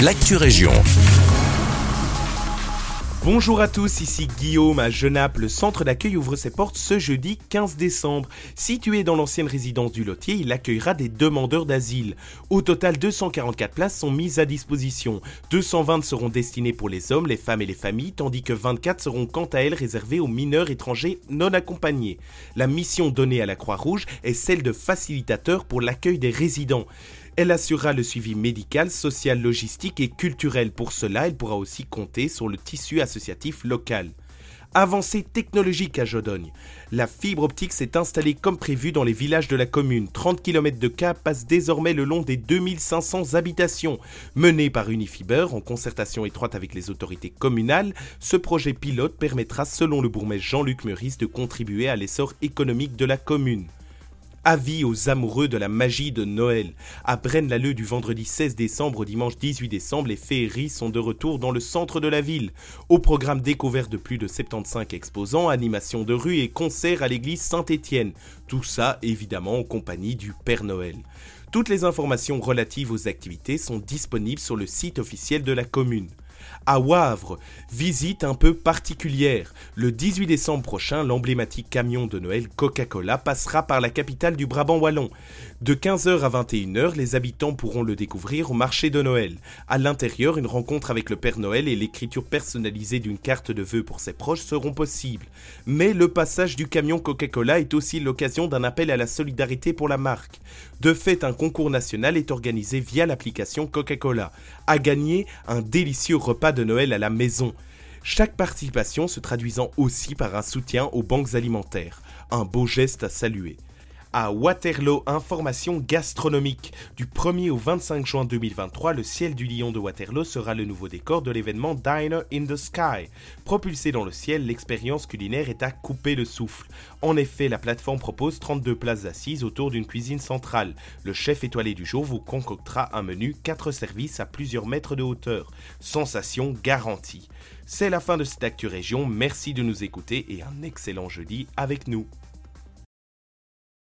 l'actu région. Bonjour à tous, ici Guillaume à Genappe. Le centre d'accueil ouvre ses portes ce jeudi 15 décembre. Situé dans l'ancienne résidence du Lotier, il accueillera des demandeurs d'asile. Au total, 244 places sont mises à disposition. 220 seront destinées pour les hommes, les femmes et les familles, tandis que 24 seront quant à elles réservées aux mineurs étrangers non accompagnés. La mission donnée à la Croix-Rouge est celle de facilitateur pour l'accueil des résidents. Elle assurera le suivi médical, social, logistique et culturel. Pour cela, elle pourra aussi compter sur le tissu associatif local. Avancée technologique à Jodogne. La fibre optique s'est installée comme prévu dans les villages de la commune. 30 km de câbles passent désormais le long des 2500 habitations. Mené par Unifiber en concertation étroite avec les autorités communales, ce projet pilote permettra, selon le bourgmestre Jean-Luc Meurice, de contribuer à l'essor économique de la commune. Avis aux amoureux de la magie de Noël. À Braine-l'Alleud du vendredi 16 décembre au dimanche 18 décembre, les féeries sont de retour dans le centre de la ville. Au programme découvert de plus de 75 exposants, animations de rue et concerts à l'église Saint-Étienne. Tout ça évidemment en compagnie du Père Noël. Toutes les informations relatives aux activités sont disponibles sur le site officiel de la commune à Wavre. Visite un peu particulière. Le 18 décembre prochain, l'emblématique camion de Noël Coca-Cola passera par la capitale du Brabant wallon. De 15h à 21h, les habitants pourront le découvrir au marché de Noël. À l'intérieur, une rencontre avec le Père Noël et l'écriture personnalisée d'une carte de vœux pour ses proches seront possibles. Mais le passage du camion Coca-Cola est aussi l'occasion d'un appel à la solidarité pour la marque. De fait, un concours national est organisé via l'application Coca-Cola. À gagner un délicieux repas de Noël à la maison. Chaque participation se traduisant aussi par un soutien aux banques alimentaires. Un beau geste à saluer à Waterloo Information gastronomique. Du 1er au 25 juin 2023, le ciel du Lion de Waterloo sera le nouveau décor de l'événement Diner in the Sky. Propulsé dans le ciel, l'expérience culinaire est à couper le souffle. En effet, la plateforme propose 32 places assises autour d'une cuisine centrale. Le chef étoilé du jour vous concoctera un menu 4 services à plusieurs mètres de hauteur. Sensation garantie. C'est la fin de cette Actu Région, merci de nous écouter et un excellent jeudi avec nous.